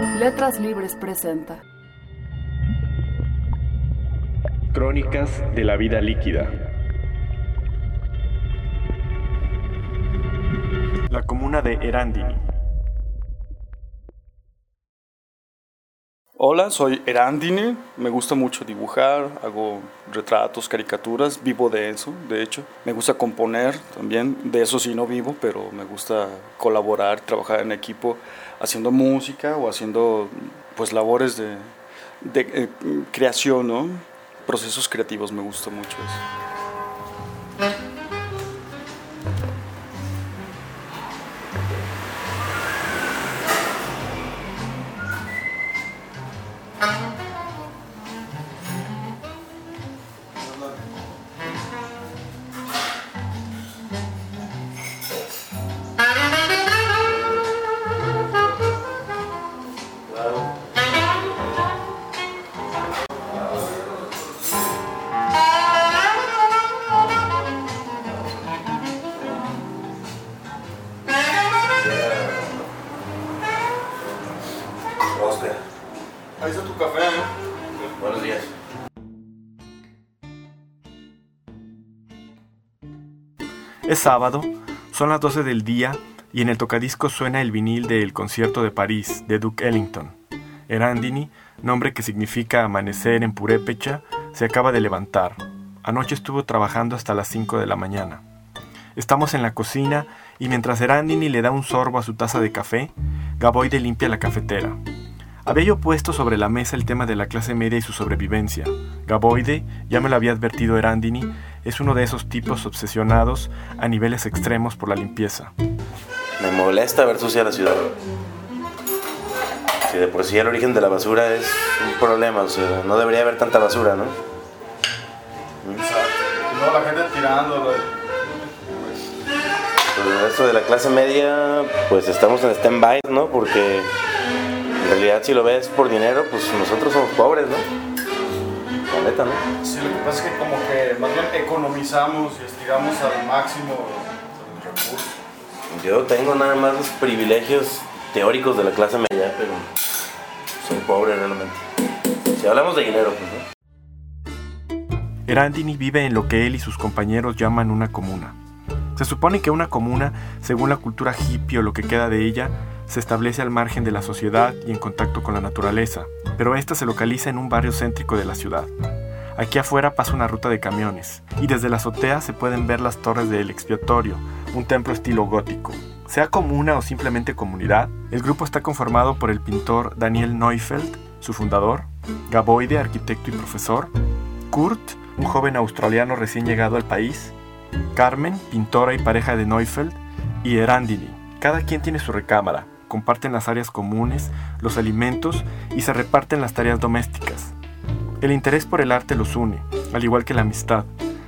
Letras Libres presenta. Crónicas de la vida líquida. La comuna de Erandini. Hola, soy Erandini, me gusta mucho dibujar, hago retratos, caricaturas, vivo de eso, de hecho. Me gusta componer también, de eso sí no vivo, pero me gusta colaborar, trabajar en equipo haciendo música o haciendo pues labores de, de eh, creación, ¿no? Procesos creativos, me gusta mucho eso. Oscar, Ahí está tu café, ¿no? buenos días. Es sábado, son las 12 del día y en el tocadiscos suena el vinil del concierto de París de Duke Ellington. Erandini, nombre que significa amanecer en purépecha, se acaba de levantar. Anoche estuvo trabajando hasta las 5 de la mañana. Estamos en la cocina y mientras Erandini le da un sorbo a su taza de café, Gaboide limpia la cafetera. Había yo puesto sobre la mesa el tema de la clase media y su sobrevivencia. Gaboide, ya me lo había advertido Erandini, es uno de esos tipos obsesionados a niveles extremos por la limpieza. Me molesta ver sucia la ciudad. Si de por sí el origen de la basura es un problema, o sea, no debería haber tanta basura, ¿no? No, la gente tirando. Pero eso de la clase media, pues estamos en stand-by, ¿no? Porque en realidad si lo ves por dinero, pues nosotros somos pobres, ¿no? La neta, ¿no? Sí, lo que pasa es que como que más bien economizamos y estiramos al máximo los recursos. Yo tengo nada más los privilegios teóricos de la clase media, pero soy pobre realmente. Si hablamos de dinero, pues, ¿no? Erandini vive en lo que él y sus compañeros llaman una comuna. Se supone que una comuna, según la cultura hippie o lo que queda de ella, se establece al margen de la sociedad y en contacto con la naturaleza, pero esta se localiza en un barrio céntrico de la ciudad. Aquí afuera pasa una ruta de camiones, y desde la azotea se pueden ver las torres del expiatorio, un templo estilo gótico. Sea comuna o simplemente comunidad, el grupo está conformado por el pintor Daniel Neufeld, su fundador, Gaboide, arquitecto y profesor, Kurt, un joven australiano recién llegado al país, Carmen, pintora y pareja de Neufeld, y Erandini. Cada quien tiene su recámara, comparten las áreas comunes, los alimentos y se reparten las tareas domésticas. El interés por el arte los une, al igual que la amistad,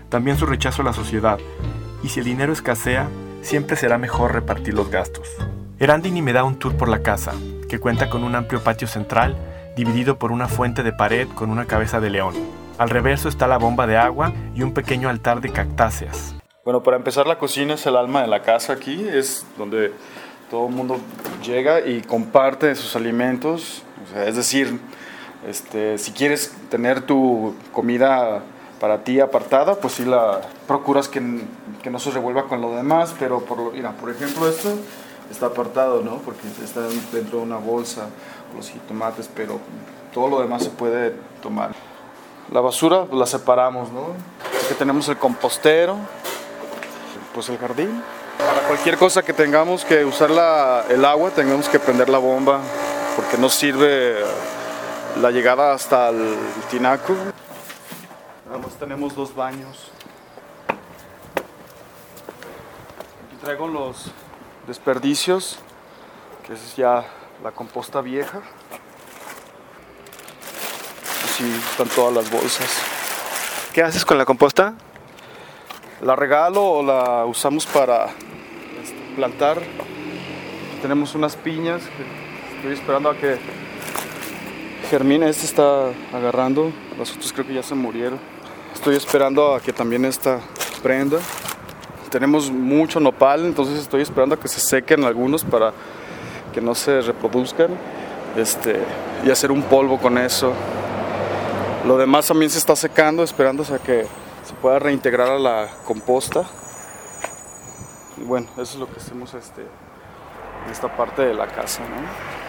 también su rechazo a la sociedad, y si el dinero escasea, siempre será mejor repartir los gastos. Erandini me da un tour por la casa, que cuenta con un amplio patio central, dividido por una fuente de pared con una cabeza de león. Al reverso está la bomba de agua y un pequeño altar de cactáceas. Bueno, para empezar, la cocina es el alma de la casa aquí, es donde todo el mundo llega y comparte sus alimentos. Es decir, este, si quieres tener tu comida para ti apartada, pues sí la procuras que, que no se revuelva con lo demás, pero por, mira, por ejemplo esto está apartado, ¿no? Porque está dentro de una bolsa, los jitomates, pero todo lo demás se puede tomar. La basura pues, la separamos, ¿no? Aquí tenemos el compostero, pues el jardín. Para cualquier cosa que tengamos que usar la- el agua, tengamos que prender la bomba, porque no sirve la llegada hasta el tinaco. Además tenemos dos baños. Aquí traigo los desperdicios, que es ya la composta vieja. Así están todas las bolsas. ¿Qué haces con la composta? La regalo o la usamos para plantar. Tenemos unas piñas estoy esperando a que germine. Este está agarrando, los otros creo que ya se murieron. Estoy esperando a que también esta prenda. Tenemos mucho nopal, entonces estoy esperando a que se sequen algunos para que no se reproduzcan. este, y hacer un polvo con eso. Lo demás también se está secando, esperándose a que se pueda reintegrar a la composta. Y bueno, eso es lo que hacemos este, en esta parte de la casa. ¿no?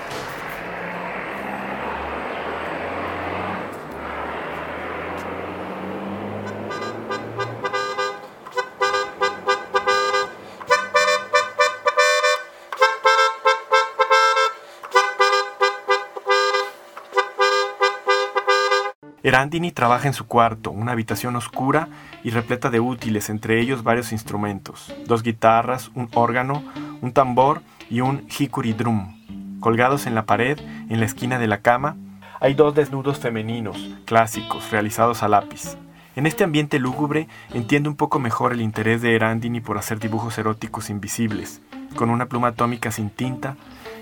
Erandini trabaja en su cuarto, una habitación oscura y repleta de útiles, entre ellos varios instrumentos, dos guitarras, un órgano, un tambor y un hikuri drum. Colgados en la pared, en la esquina de la cama, hay dos desnudos femeninos, clásicos, realizados a lápiz. En este ambiente lúgubre entiendo un poco mejor el interés de Erandini por hacer dibujos eróticos invisibles, con una pluma atómica sin tinta,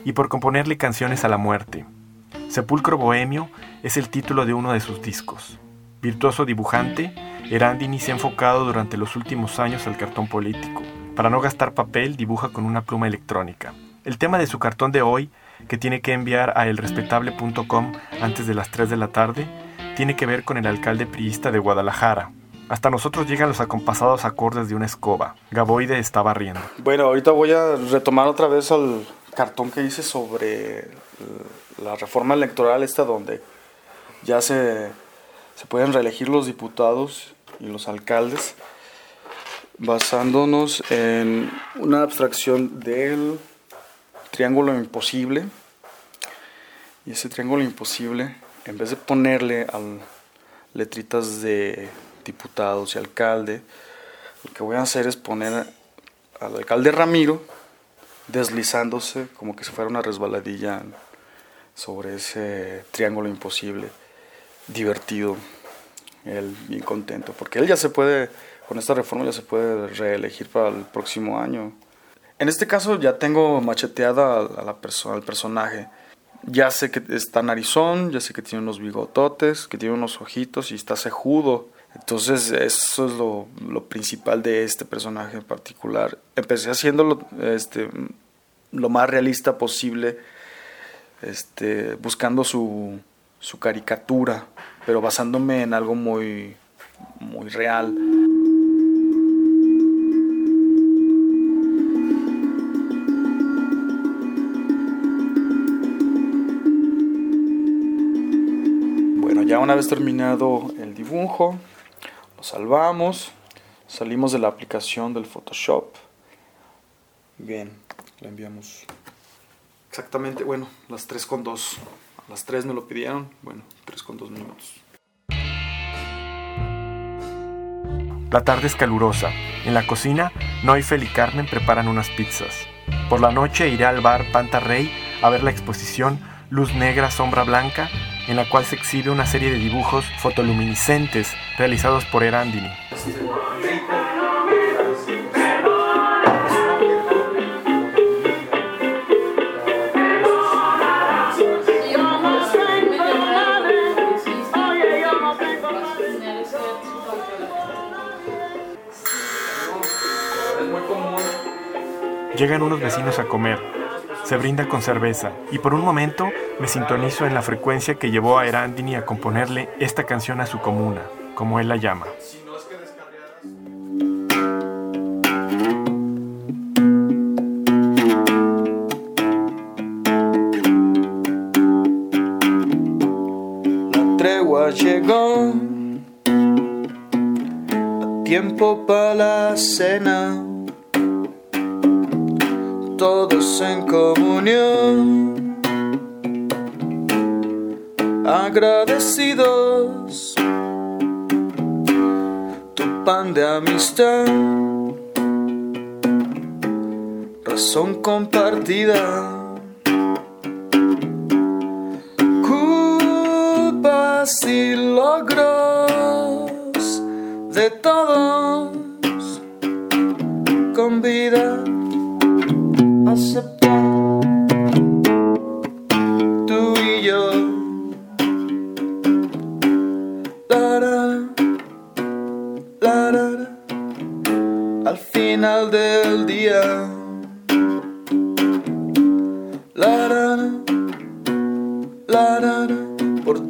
y por componerle canciones a la muerte, Sepulcro Bohemio es el título de uno de sus discos. Virtuoso dibujante, Erandini se ha enfocado durante los últimos años al cartón político. Para no gastar papel, dibuja con una pluma electrónica. El tema de su cartón de hoy, que tiene que enviar a elrespetable.com antes de las 3 de la tarde, tiene que ver con el alcalde priista de Guadalajara. Hasta nosotros llegan los acompasados acordes de una escoba. Gaboide estaba riendo. Bueno, ahorita voy a retomar otra vez al cartón que hice sobre la reforma electoral esta donde ya se, se pueden reelegir los diputados y los alcaldes basándonos en una abstracción del triángulo imposible. Y ese triángulo imposible en vez de ponerle al letritas de diputados y alcalde lo que voy a hacer es poner al alcalde Ramiro deslizándose como que si fuera una resbaladilla sobre ese triángulo imposible, divertido, él bien contento, porque él ya se puede, con esta reforma ya se puede reelegir para el próximo año. En este caso ya tengo macheteada a la persona, al personaje. Ya sé que está narizón, ya sé que tiene unos bigototes, que tiene unos ojitos y está cejudo. Entonces eso es lo, lo principal de este personaje en particular. Empecé haciéndolo este, lo más realista posible este, buscando su, su caricatura, pero basándome en algo muy, muy real. Bueno, ya una vez terminado el dibujo, lo salvamos, salimos de la aplicación del Photoshop. Bien, lo enviamos Exactamente, bueno, las 3 con 2. A las 3 me lo pidieron, bueno, 3 con 2 minutos. La tarde es calurosa. En la cocina, Neufel y Carmen preparan unas pizzas. Por la noche iré al bar Panta Rey a ver la exposición Luz Negra, Sombra Blanca, en la cual se exhibe una serie de dibujos fotoluminiscentes realizados por Erandini. Llegan unos vecinos a comer, se brinda con cerveza y por un momento me sintonizo en la frecuencia que llevó a Erandini a componerle esta canción a su comuna, como él la llama. La tregua llegó, tiempo para la cena todos en comunión, agradecidos, tu pan de amistad, razón compartida. Culpas y logros de todos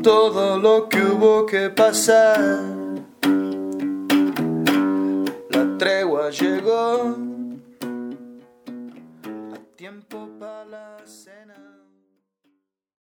todo lo que hubo que pasar.